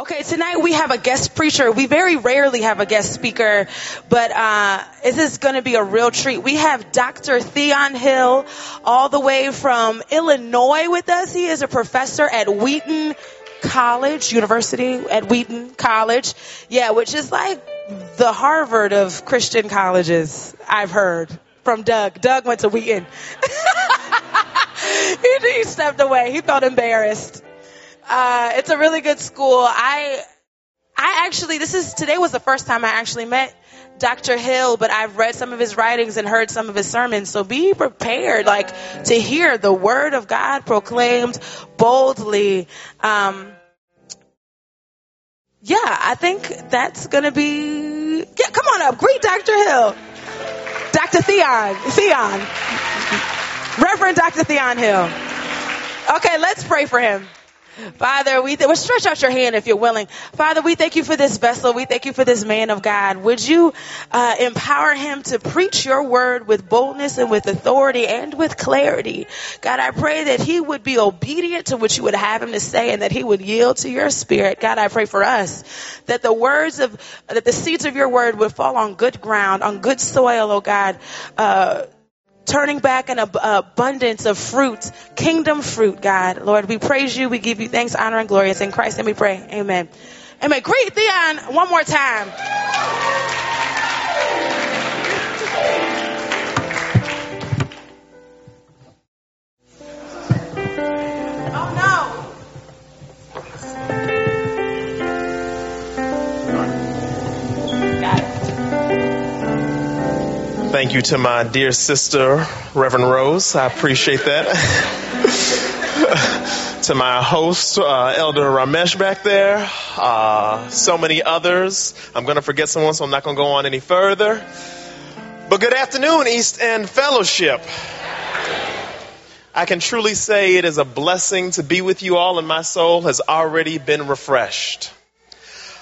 Okay, tonight we have a guest preacher. We very rarely have a guest speaker, but uh, this is going to be a real treat. We have Dr. Theon Hill, all the way from Illinois, with us. He is a professor at Wheaton College, University at Wheaton College. Yeah, which is like the Harvard of Christian colleges, I've heard from Doug. Doug went to Wheaton. he, he stepped away. He felt embarrassed. Uh, it's a really good school. I, I actually, this is, today was the first time I actually met Dr. Hill, but I've read some of his writings and heard some of his sermons. So be prepared, like, to hear the word of God proclaimed boldly. Um, yeah, I think that's gonna be, yeah, come on up. Greet Dr. Hill. Dr. Theon, Theon. Reverend Dr. Theon Hill. Okay, let's pray for him. Father, we th- well, stretch out your hand if you're willing. Father, we thank you for this vessel. We thank you for this man of God. Would you uh, empower him to preach your word with boldness and with authority and with clarity? God, I pray that he would be obedient to what you would have him to say and that he would yield to your spirit. God, I pray for us that the words of, that the seeds of your word would fall on good ground, on good soil, oh God. Uh, turning back an ab- abundance of fruit, kingdom fruit, God. Lord, we praise you. We give you thanks, honor, and glory. It's in Christ and we pray. Amen. Amen. Greet Theon one more time. Thank you to my dear sister, Reverend Rose. I appreciate that. to my host, uh, Elder Ramesh back there, uh, so many others. I'm going to forget someone, so I'm not going to go on any further. But good afternoon, East End Fellowship. I can truly say it is a blessing to be with you all, and my soul has already been refreshed.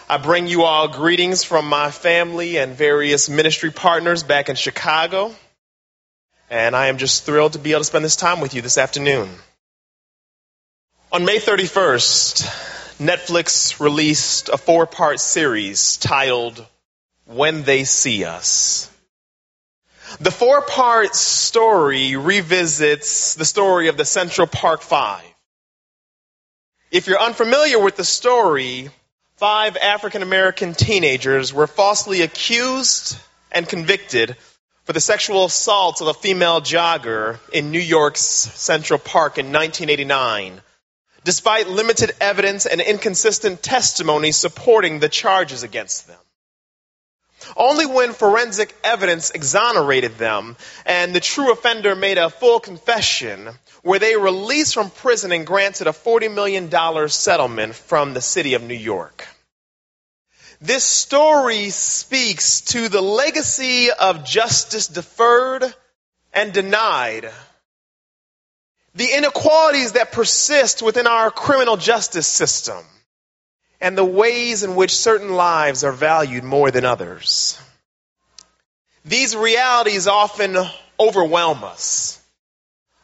I bring you all greetings from my family and various ministry partners back in Chicago. And I am just thrilled to be able to spend this time with you this afternoon. On May 31st, Netflix released a four part series titled When They See Us. The four part story revisits the story of the Central Park Five. If you're unfamiliar with the story, five African American teenagers were falsely accused and convicted for the sexual assault of a female jogger in New York's Central Park in 1989, despite limited evidence and inconsistent testimony supporting the charges against them. Only when forensic evidence exonerated them and the true offender made a full confession were they released from prison and granted a $40 million settlement from the city of New York. This story speaks to the legacy of justice deferred and denied, the inequalities that persist within our criminal justice system, and the ways in which certain lives are valued more than others. These realities often overwhelm us.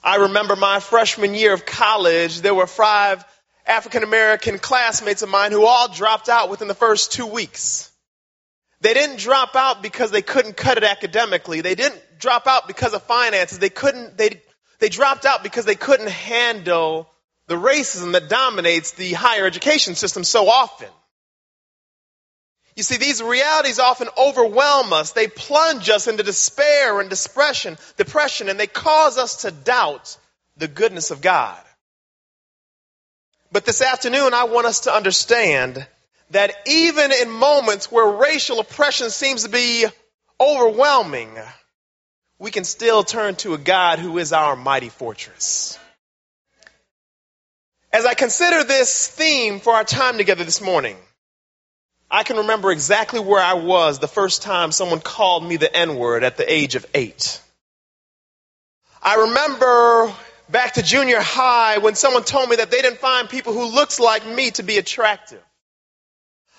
I remember my freshman year of college, there were five African American classmates of mine who all dropped out within the first two weeks. They didn't drop out because they couldn't cut it academically. They didn't drop out because of finances. They couldn't, they, they dropped out because they couldn't handle the racism that dominates the higher education system so often. You see, these realities often overwhelm us. They plunge us into despair and depression, depression, and they cause us to doubt the goodness of God. But this afternoon, I want us to understand that even in moments where racial oppression seems to be overwhelming, we can still turn to a God who is our mighty fortress. As I consider this theme for our time together this morning, I can remember exactly where I was the first time someone called me the N word at the age of eight. I remember back to junior high when someone told me that they didn't find people who looks like me to be attractive.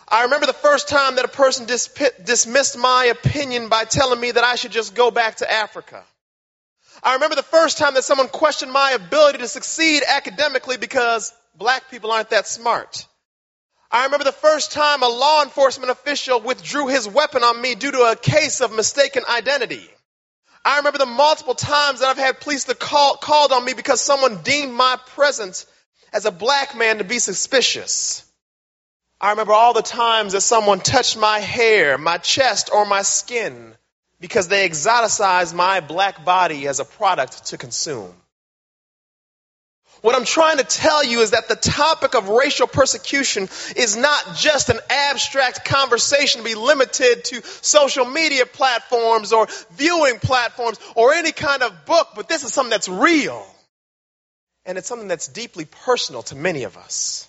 I remember the first time that a person dis- dismissed my opinion by telling me that I should just go back to Africa. I remember the first time that someone questioned my ability to succeed academically because black people aren't that smart. I remember the first time a law enforcement official withdrew his weapon on me due to a case of mistaken identity. I remember the multiple times that I've had police that call, called on me because someone deemed my presence as a black man to be suspicious. I remember all the times that someone touched my hair, my chest, or my skin because they exoticized my black body as a product to consume. What I'm trying to tell you is that the topic of racial persecution is not just an abstract conversation to be limited to social media platforms or viewing platforms or any kind of book, but this is something that's real. And it's something that's deeply personal to many of us.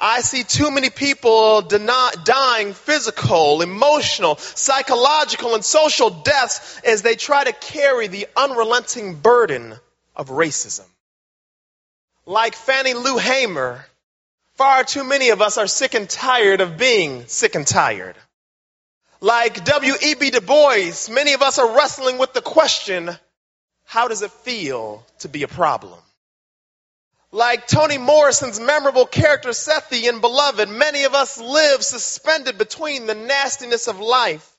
I see too many people deny, dying physical, emotional, psychological, and social deaths as they try to carry the unrelenting burden of racism like Fannie Lou Hamer, far too many of us are sick and tired of being sick and tired. Like W.E.B. Du Bois, many of us are wrestling with the question, how does it feel to be a problem? Like Toni Morrison's memorable character Sethe in Beloved, many of us live suspended between the nastiness of life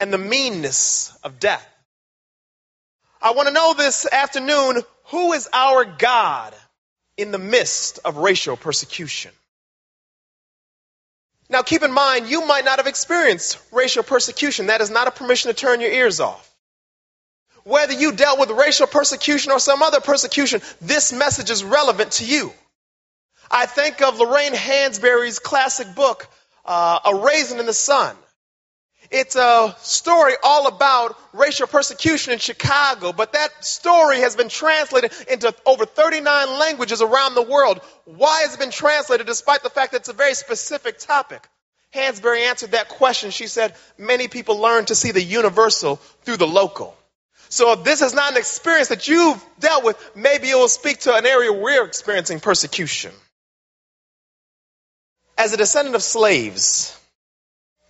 and the meanness of death. I want to know this afternoon, who is our God? In the midst of racial persecution. Now keep in mind, you might not have experienced racial persecution. That is not a permission to turn your ears off. Whether you dealt with racial persecution or some other persecution, this message is relevant to you. I think of Lorraine Hansberry's classic book, uh, A Raisin in the Sun. It's a story all about racial persecution in Chicago, but that story has been translated into over 39 languages around the world. Why has it been translated despite the fact that it's a very specific topic? Hansberry answered that question. She said, many people learn to see the universal through the local. So if this is not an experience that you've dealt with, maybe it will speak to an area where we're experiencing persecution. As a descendant of slaves,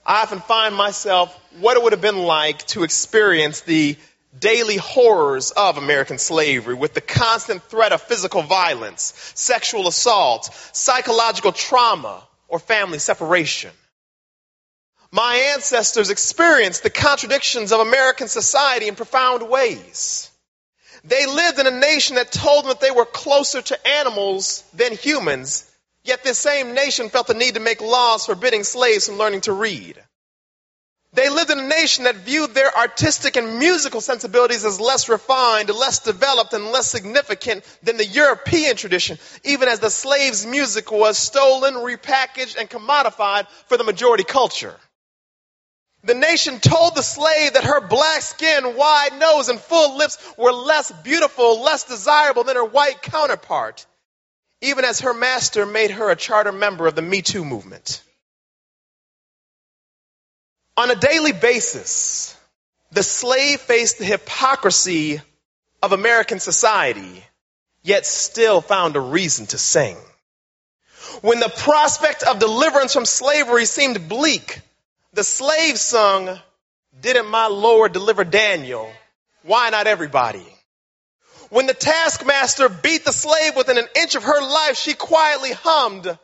I often find myself what it would have been like to experience the daily horrors of American slavery with the constant threat of physical violence, sexual assault, psychological trauma, or family separation. My ancestors experienced the contradictions of American society in profound ways. They lived in a nation that told them that they were closer to animals than humans, Yet this same nation felt the need to make laws forbidding slaves from learning to read. They lived in a nation that viewed their artistic and musical sensibilities as less refined, less developed, and less significant than the European tradition, even as the slave's music was stolen, repackaged, and commodified for the majority culture. The nation told the slave that her black skin, wide nose, and full lips were less beautiful, less desirable than her white counterpart even as her master made her a charter member of the Me Too movement. On a daily basis, the slave faced the hypocrisy of American society, yet still found a reason to sing. When the prospect of deliverance from slavery seemed bleak, the slave sung, Didn't my Lord deliver Daniel? Why not everybody? When the taskmaster beat the slave within an inch of her life, she quietly hummed,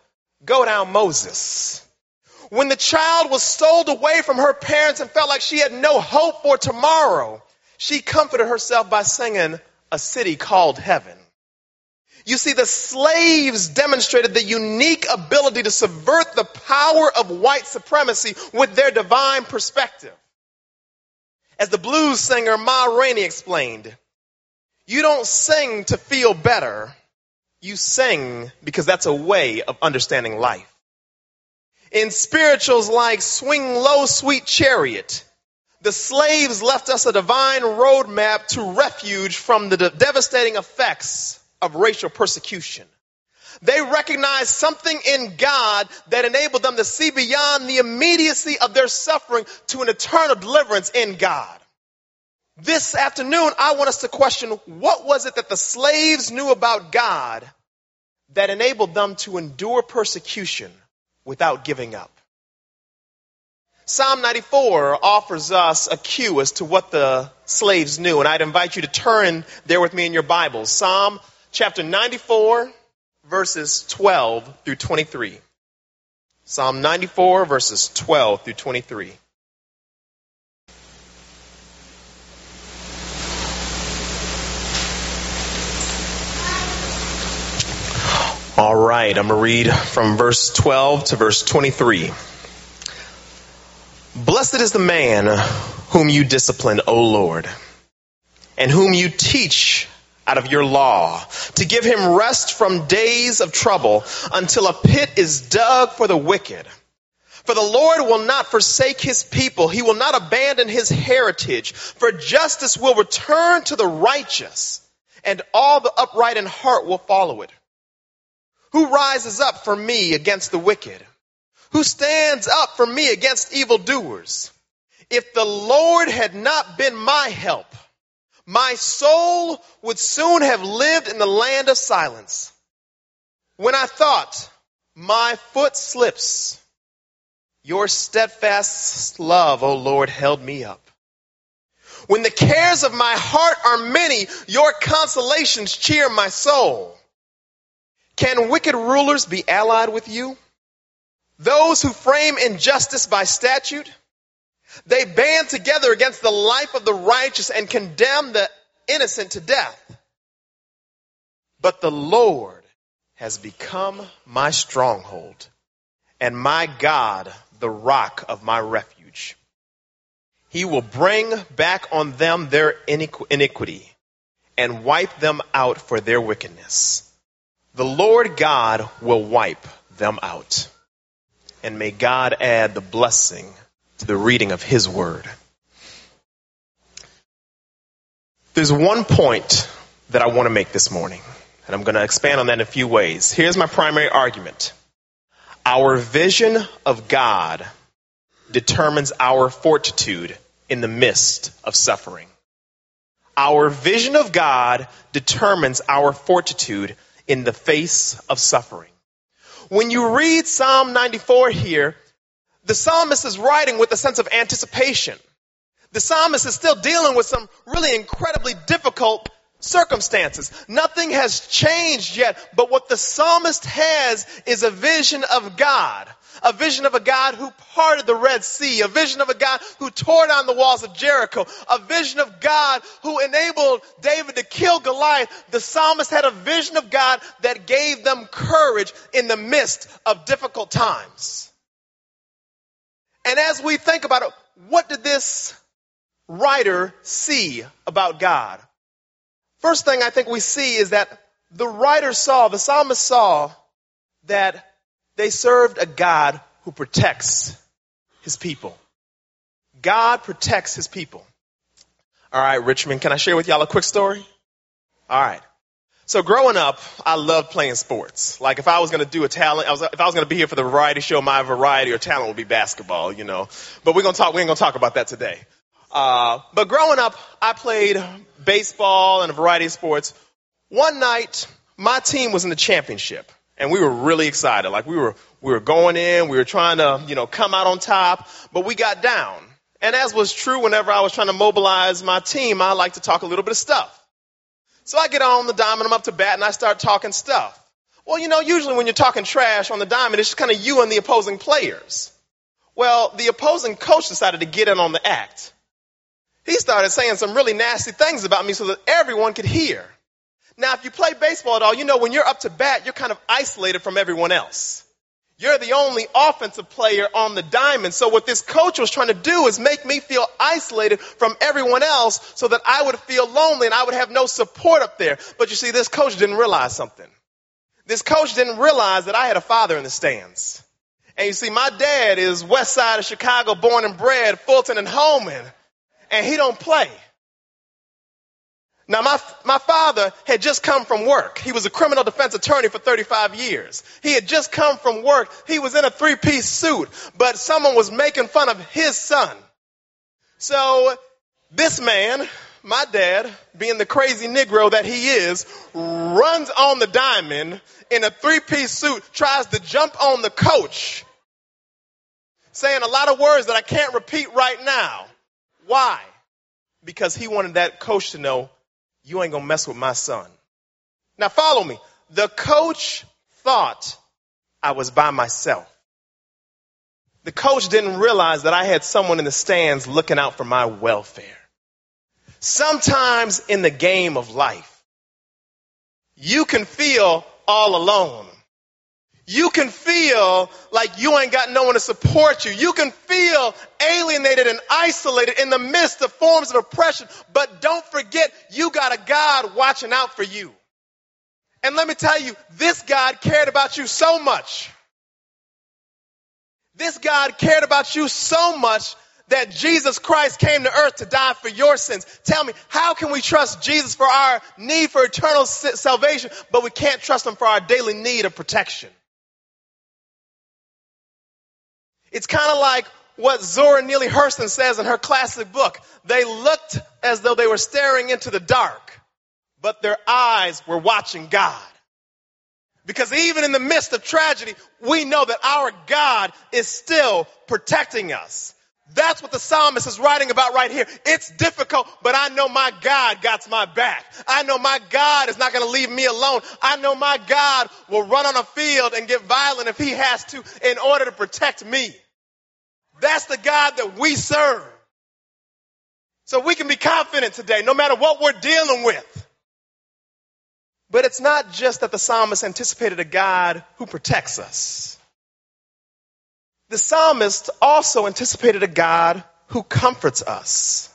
Go down, Moses. When the child was sold away from her parents and felt like she had no hope for tomorrow, she comforted herself by singing, A City Called Heaven. You see, the slaves demonstrated the unique ability to subvert the power of white supremacy with their divine perspective. As the blues singer Ma Rainey explained, you don't sing to feel better. You sing because that's a way of understanding life. In spirituals like Swing Low, Sweet Chariot, the slaves left us a divine roadmap to refuge from the devastating effects of racial persecution. They recognized something in God that enabled them to see beyond the immediacy of their suffering to an eternal deliverance in God. This afternoon, I want us to question what was it that the slaves knew about God that enabled them to endure persecution without giving up? Psalm 94 offers us a cue as to what the slaves knew, and I'd invite you to turn there with me in your Bibles. Psalm chapter 94, verses 12 through 23. Psalm 94, verses 12 through 23. All right, I'm going to read from verse 12 to verse 23. Blessed is the man whom you discipline, O Lord, and whom you teach out of your law, to give him rest from days of trouble until a pit is dug for the wicked. For the Lord will not forsake his people. He will not abandon his heritage. For justice will return to the righteous, and all the upright in heart will follow it. Who rises up for me against the wicked? Who stands up for me against evildoers? If the Lord had not been my help, my soul would soon have lived in the land of silence. When I thought, my foot slips, your steadfast love, O Lord, held me up. When the cares of my heart are many, your consolations cheer my soul. Can wicked rulers be allied with you? Those who frame injustice by statute? They band together against the life of the righteous and condemn the innocent to death. But the Lord has become my stronghold and my God, the rock of my refuge. He will bring back on them their iniquity and wipe them out for their wickedness. The Lord God will wipe them out. And may God add the blessing to the reading of His Word. There's one point that I want to make this morning, and I'm going to expand on that in a few ways. Here's my primary argument. Our vision of God determines our fortitude in the midst of suffering. Our vision of God determines our fortitude in the face of suffering. When you read Psalm 94 here, the psalmist is writing with a sense of anticipation. The psalmist is still dealing with some really incredibly difficult circumstances. Nothing has changed yet, but what the psalmist has is a vision of God. A vision of a God who parted the Red Sea. A vision of a God who tore down the walls of Jericho. A vision of God who enabled David to kill Goliath. The psalmist had a vision of God that gave them courage in the midst of difficult times. And as we think about it, what did this writer see about God? First thing I think we see is that the writer saw, the psalmist saw that they served a God who protects his people. God protects his people. All right, Richmond, can I share with y'all a quick story? All right. So growing up, I loved playing sports. Like if I was going to do a talent, I was, if I was going to be here for the variety show, my variety or talent would be basketball, you know. But we're going to talk, we ain't going to talk about that today. Uh, but growing up, I played baseball and a variety of sports. One night, my team was in the championship and we were really excited. Like we were, we were going in, we were trying to, you know, come out on top, but we got down. And as was true whenever I was trying to mobilize my team, I like to talk a little bit of stuff. So I get on the diamond, I'm up to bat, and I start talking stuff. Well, you know, usually when you're talking trash on the diamond, it's just kind of you and the opposing players. Well, the opposing coach decided to get in on the act. He started saying some really nasty things about me so that everyone could hear. Now, if you play baseball at all, you know when you're up to bat, you're kind of isolated from everyone else. You're the only offensive player on the diamond. So what this coach was trying to do is make me feel isolated from everyone else so that I would feel lonely and I would have no support up there. But you see, this coach didn't realize something. This coach didn't realize that I had a father in the stands. And you see, my dad is west side of Chicago, born and bred, Fulton and Homan. And he don't play. Now, my, my father had just come from work. He was a criminal defense attorney for 35 years. He had just come from work. He was in a three piece suit, but someone was making fun of his son. So, this man, my dad, being the crazy Negro that he is, runs on the diamond in a three piece suit, tries to jump on the coach, saying a lot of words that I can't repeat right now. Why? Because he wanted that coach to know you ain't gonna mess with my son. Now follow me. The coach thought I was by myself. the coach didn't realize that I had someone in the stands looking out for my welfare. Sometimes in the game of life, you can feel all alone. You can feel like you ain't got no one to support you. You can feel alienated and isolated in the midst of forms of oppression. But don't forget, you got a God watching out for you. And let me tell you, this God cared about you so much. This God cared about you so much that Jesus Christ came to earth to die for your sins. Tell me, how can we trust Jesus for our need for eternal salvation, but we can't trust him for our daily need of protection? It's kind of like what Zora Neale Hurston says in her classic book. They looked as though they were staring into the dark, but their eyes were watching God. Because even in the midst of tragedy, we know that our God is still protecting us. That's what the psalmist is writing about right here. It's difficult, but I know my God got my back. I know my God is not going to leave me alone. I know my God will run on a field and get violent if he has to in order to protect me. That's the God that we serve. So we can be confident today, no matter what we're dealing with. But it's not just that the psalmist anticipated a God who protects us. The psalmist also anticipated a God who comforts us.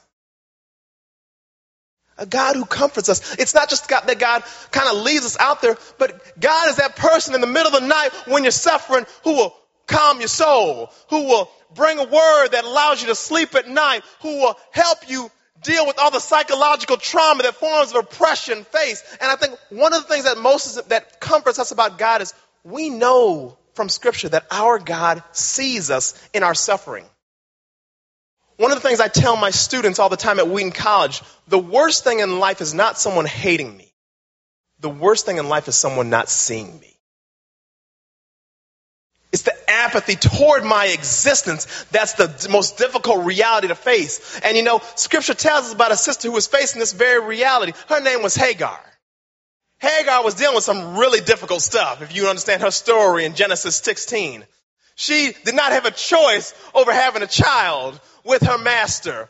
A God who comforts us. It's not just God, that God kind of leaves us out there, but God is that person in the middle of the night when you're suffering who will calm your soul, who will bring a word that allows you to sleep at night, who will help you deal with all the psychological trauma that forms of oppression face. And I think one of the things that most that comforts us about God is we know from scripture that our God sees us in our suffering. One of the things I tell my students all the time at Wheaton College, the worst thing in life is not someone hating me. The worst thing in life is someone not seeing me. It's the apathy toward my existence that's the most difficult reality to face. And you know, scripture tells us about a sister who was facing this very reality. Her name was Hagar. Hagar was dealing with some really difficult stuff, if you understand her story in Genesis 16. She did not have a choice over having a child with her master.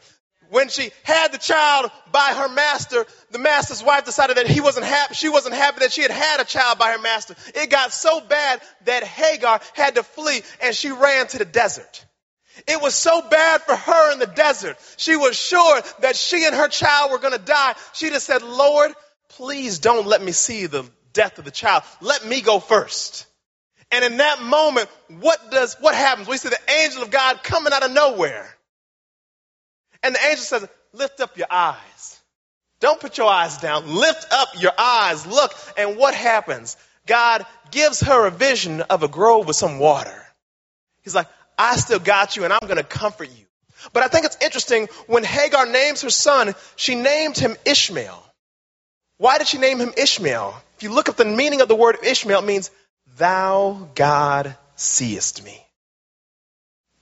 When she had the child by her master, the master's wife decided that he wasn't happy, she wasn't happy that she had had a child by her master. It got so bad that Hagar had to flee and she ran to the desert. It was so bad for her in the desert. She was sure that she and her child were going to die. She just said, Lord, please don't let me see the death of the child. Let me go first. And in that moment, what does, what happens? We see the angel of God coming out of nowhere. And the angel says, lift up your eyes. Don't put your eyes down. Lift up your eyes. Look. And what happens? God gives her a vision of a grove with some water. He's like, I still got you and I'm going to comfort you. But I think it's interesting when Hagar names her son, she named him Ishmael. Why did she name him Ishmael? If you look up the meaning of the word Ishmael, it means, Thou God seest me.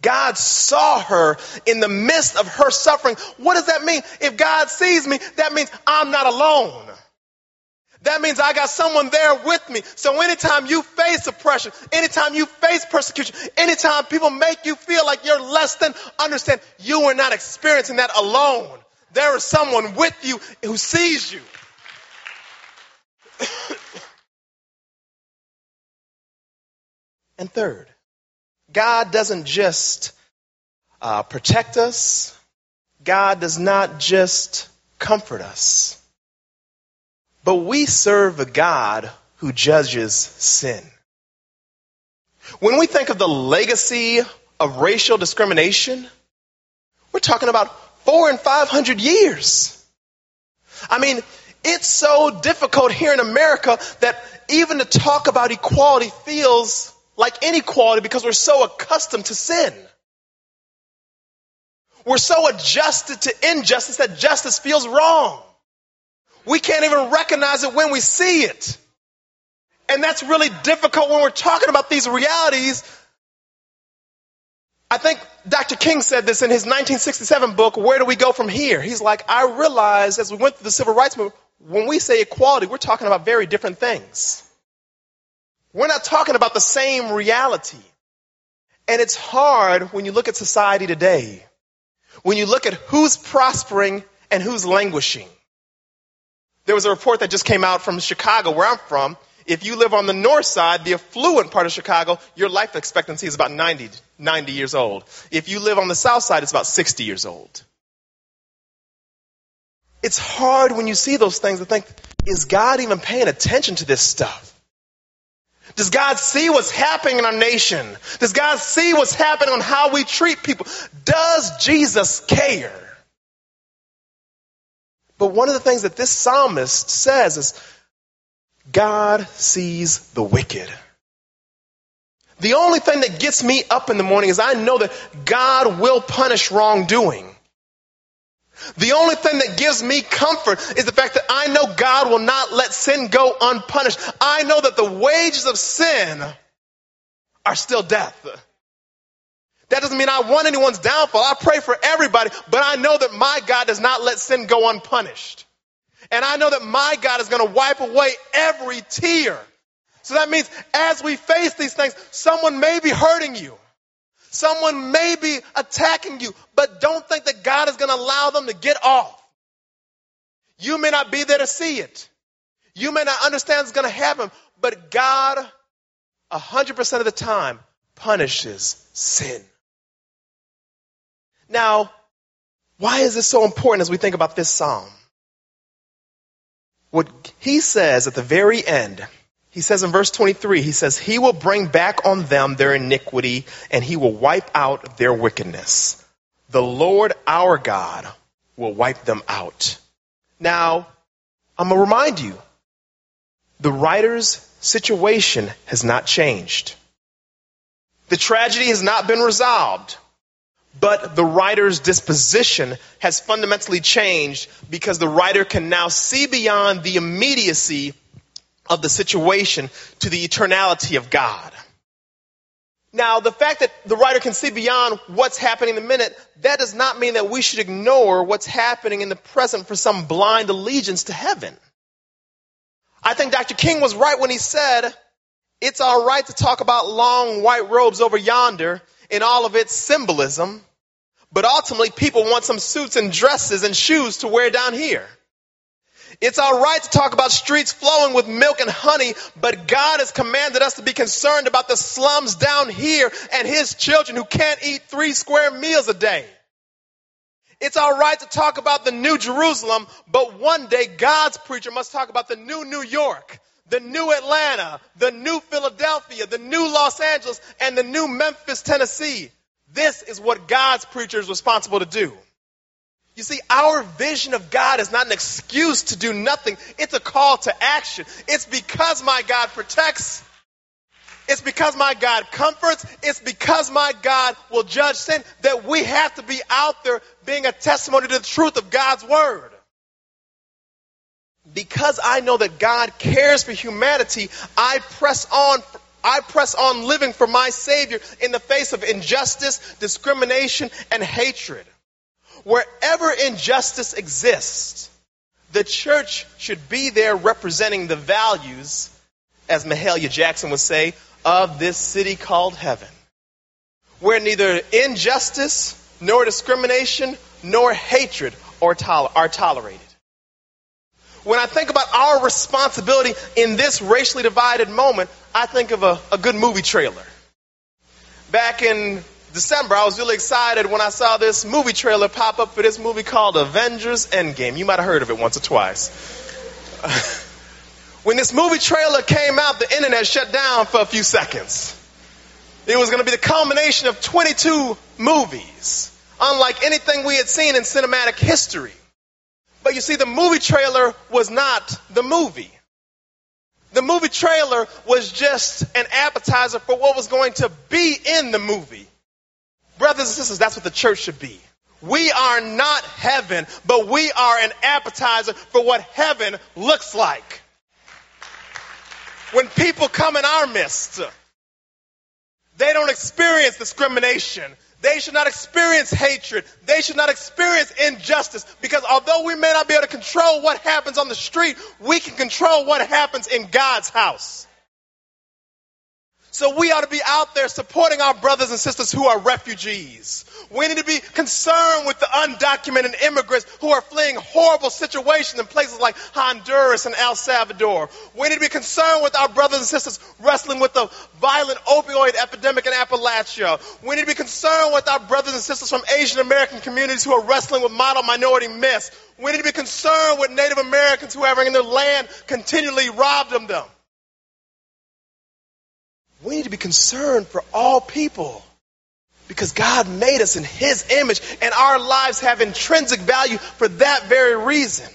God saw her in the midst of her suffering. What does that mean? If God sees me, that means I'm not alone. That means I got someone there with me. So anytime you face oppression, anytime you face persecution, anytime people make you feel like you're less than, understand you are not experiencing that alone. There is someone with you who sees you. And third, God doesn't just uh, protect us, God does not just comfort us, but we serve a God who judges sin. When we think of the legacy of racial discrimination, we're talking about four and five hundred years. I mean, it's so difficult here in America that even to talk about equality feels like inequality because we're so accustomed to sin. We're so adjusted to injustice that justice feels wrong. We can't even recognize it when we see it. And that's really difficult when we're talking about these realities. I think Dr. King said this in his 1967 book, Where Do We Go From Here? He's like, I realized as we went through the civil rights movement, when we say equality, we're talking about very different things. We're not talking about the same reality. And it's hard when you look at society today, when you look at who's prospering and who's languishing. There was a report that just came out from Chicago, where I'm from. If you live on the north side, the affluent part of Chicago, your life expectancy is about 90, 90 years old. If you live on the south side, it's about 60 years old. It's hard when you see those things to think, is God even paying attention to this stuff? Does God see what's happening in our nation? Does God see what's happening on how we treat people? Does Jesus care? But one of the things that this psalmist says is God sees the wicked. The only thing that gets me up in the morning is I know that God will punish wrongdoing. The only thing that gives me comfort is the fact that I know God will not let sin go unpunished. I know that the wages of sin are still death. That doesn't mean I want anyone's downfall. I pray for everybody, but I know that my God does not let sin go unpunished. And I know that my God is going to wipe away every tear. So that means as we face these things, someone may be hurting you. Someone may be attacking you, but don't think that God is going to allow them to get off. You may not be there to see it. You may not understand what's going to happen, but God, 100% of the time, punishes sin. Now, why is this so important as we think about this psalm? What he says at the very end he says in verse 23, he says, He will bring back on them their iniquity and he will wipe out their wickedness. The Lord our God will wipe them out. Now, I'm going to remind you, the writer's situation has not changed. The tragedy has not been resolved, but the writer's disposition has fundamentally changed because the writer can now see beyond the immediacy of the situation to the eternality of God. Now, the fact that the writer can see beyond what's happening in the minute, that does not mean that we should ignore what's happening in the present for some blind allegiance to heaven. I think Dr. King was right when he said, it's all right to talk about long white robes over yonder in all of its symbolism, but ultimately people want some suits and dresses and shoes to wear down here. It's all right to talk about streets flowing with milk and honey, but God has commanded us to be concerned about the slums down here and his children who can't eat three square meals a day. It's all right to talk about the new Jerusalem, but one day God's preacher must talk about the new New York, the new Atlanta, the new Philadelphia, the new Los Angeles, and the new Memphis, Tennessee. This is what God's preacher is responsible to do. You see, our vision of God is not an excuse to do nothing. It's a call to action. It's because my God protects. It's because my God comforts. It's because my God will judge sin that we have to be out there being a testimony to the truth of God's word. Because I know that God cares for humanity, I press on I press on living for my Savior in the face of injustice, discrimination, and hatred. Wherever injustice exists, the church should be there representing the values, as Mahalia Jackson would say, of this city called heaven. Where neither injustice, nor discrimination, nor hatred are, are tolerated. When I think about our responsibility in this racially divided moment, I think of a, a good movie trailer. Back in December, I was really excited when I saw this movie trailer pop up for this movie called Avengers Endgame. You might have heard of it once or twice. when this movie trailer came out, the internet shut down for a few seconds. It was going to be the culmination of 22 movies, unlike anything we had seen in cinematic history. But you see, the movie trailer was not the movie. The movie trailer was just an appetizer for what was going to be in the movie. Brothers and sisters, that's what the church should be. We are not heaven, but we are an appetizer for what heaven looks like. When people come in our midst, they don't experience discrimination. They should not experience hatred. They should not experience injustice because although we may not be able to control what happens on the street, we can control what happens in God's house. So we ought to be out there supporting our brothers and sisters who are refugees. We need to be concerned with the undocumented immigrants who are fleeing horrible situations in places like Honduras and El Salvador. We need to be concerned with our brothers and sisters wrestling with the violent opioid epidemic in Appalachia. We need to be concerned with our brothers and sisters from Asian American communities who are wrestling with model minority myths. We need to be concerned with Native Americans who are having their land continually robbed of them. We need to be concerned for all people because God made us in His image and our lives have intrinsic value for that very reason.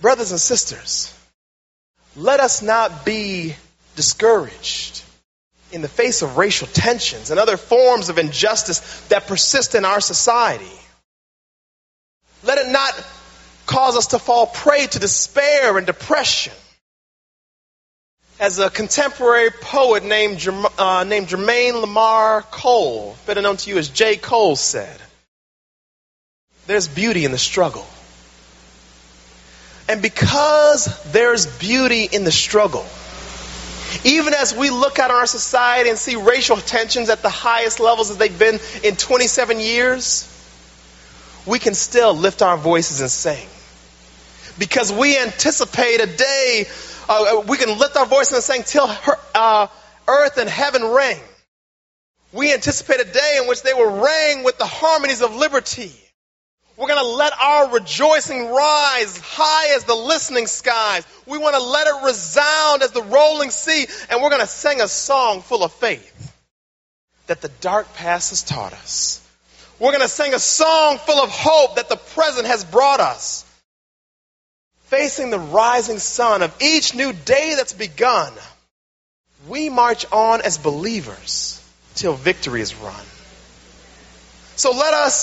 Brothers and sisters, let us not be discouraged in the face of racial tensions and other forms of injustice that persist in our society. Let it not cause us to fall prey to despair and depression as a contemporary poet named, uh, named Jermaine Lamar Cole, better known to you as J. Cole, said, There's beauty in the struggle. And because there's beauty in the struggle, even as we look at our society and see racial tensions at the highest levels as they've been in 27 years, we can still lift our voices and sing. Because we anticipate a day uh, we can lift our voice and sing till her, uh, earth and heaven ring. We anticipate a day in which they will ring with the harmonies of liberty. We're going to let our rejoicing rise high as the listening skies. We want to let it resound as the rolling sea. And we're going to sing a song full of faith that the dark past has taught us. We're going to sing a song full of hope that the present has brought us facing the rising sun of each new day that's begun, we march on as believers till victory is run. So let us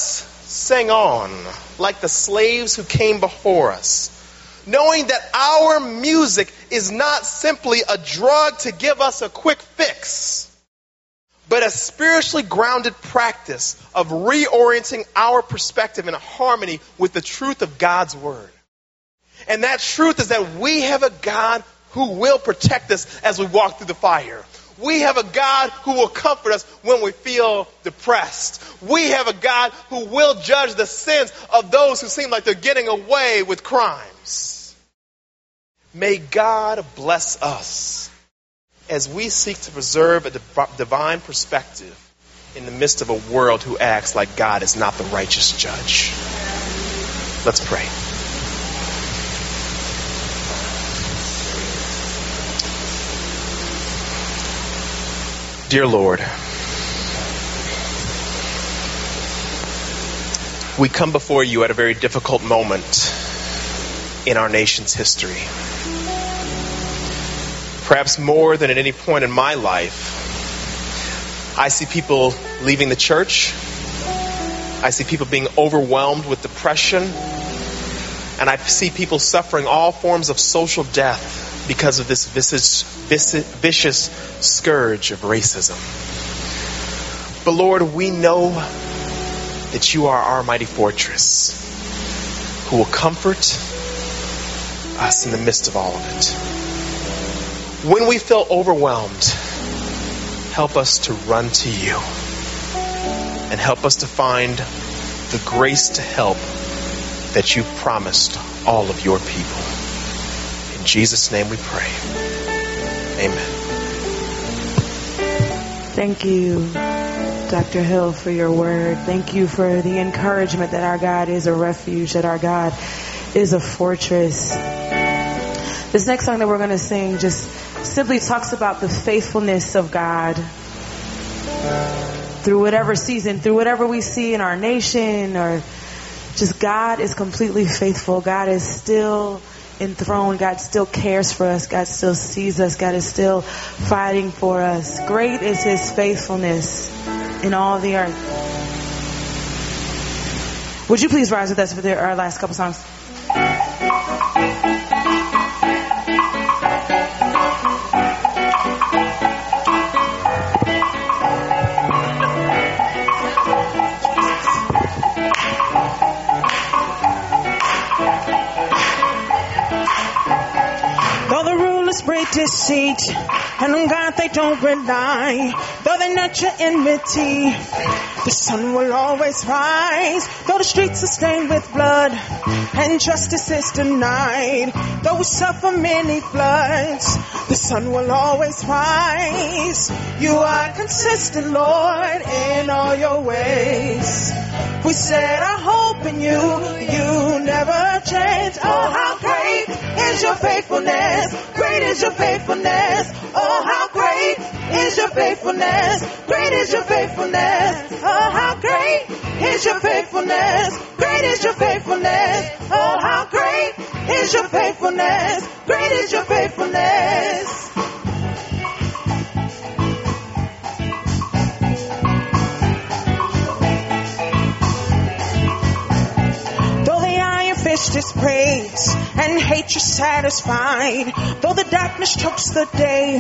sing on like the slaves who came before us, knowing that our music is not simply a drug to give us a quick fix, but a spiritually grounded practice of reorienting our perspective in harmony with the truth of God's Word. And that truth is that we have a God who will protect us as we walk through the fire. We have a God who will comfort us when we feel depressed. We have a God who will judge the sins of those who seem like they're getting away with crimes. May God bless us as we seek to preserve a divine perspective in the midst of a world who acts like God is not the righteous judge. Let's pray. Dear Lord, we come before you at a very difficult moment in our nation's history. Perhaps more than at any point in my life, I see people leaving the church. I see people being overwhelmed with depression. And I see people suffering all forms of social death because of this vicious, vicious scourge of racism. But Lord, we know that you are our mighty fortress who will comfort us in the midst of all of it. When we feel overwhelmed, help us to run to you and help us to find the grace to help that you've promised all of your people. In Jesus' name we pray. Amen. Thank you, Dr. Hill, for your word. Thank you for the encouragement that our God is a refuge, that our God is a fortress. This next song that we're going to sing just simply talks about the faithfulness of God through whatever season, through whatever we see in our nation, or just God is completely faithful. God is still enthroned. God still cares for us. God still sees us. God is still fighting for us. Great is his faithfulness in all the earth. Would you please rise with us for our last couple songs? Deceit and on God they don't rely. Though they nurture enmity, the sun will always rise. Though the streets are stained with blood and justice is denied, though we suffer many floods, the sun will always rise. You are consistent, Lord, in all your ways. We set our hope in you, you never change. Oh, how great is your faithfulness! Is your faithfulness! Oh, how great is your faithfulness! Great is your faithfulness! Oh, how great is your faithfulness! Great is your faithfulness! Oh, how great is your faithfulness! Great is your faithfulness! Though the iron fist is praised and hate hatred satisfied, though the darkness chokes the day,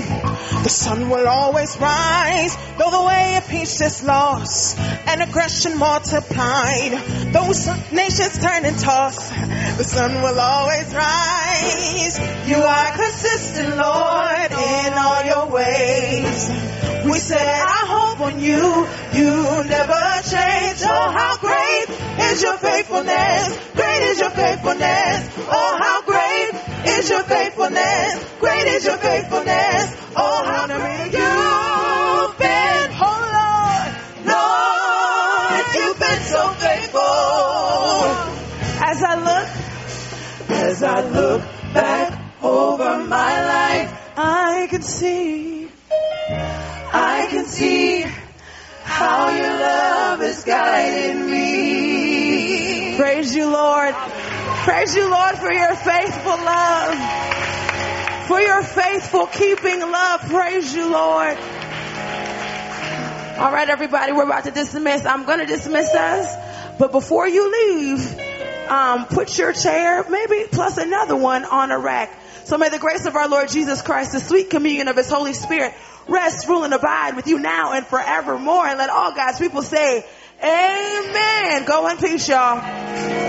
the sun will always rise. Though the way of peace is lost and aggression multiplied, though some nations turn and toss, the sun will always rise. You are consistent, Lord, in all your ways. We set our hope on you. You never change. Oh, how great is your faithfulness. Great is your faithfulness. Oh, how great is your faithfulness. Great is your faithfulness. Praise you, Lord, for your faithful love. For your faithful keeping love. Praise you, Lord. All right, everybody, we're about to dismiss. I'm going to dismiss us. But before you leave, um, put your chair, maybe plus another one on a rack. So may the grace of our Lord Jesus Christ, the sweet communion of his Holy Spirit, rest, rule, and abide with you now and forevermore. And let all God's people say, Amen. Go in peace, y'all.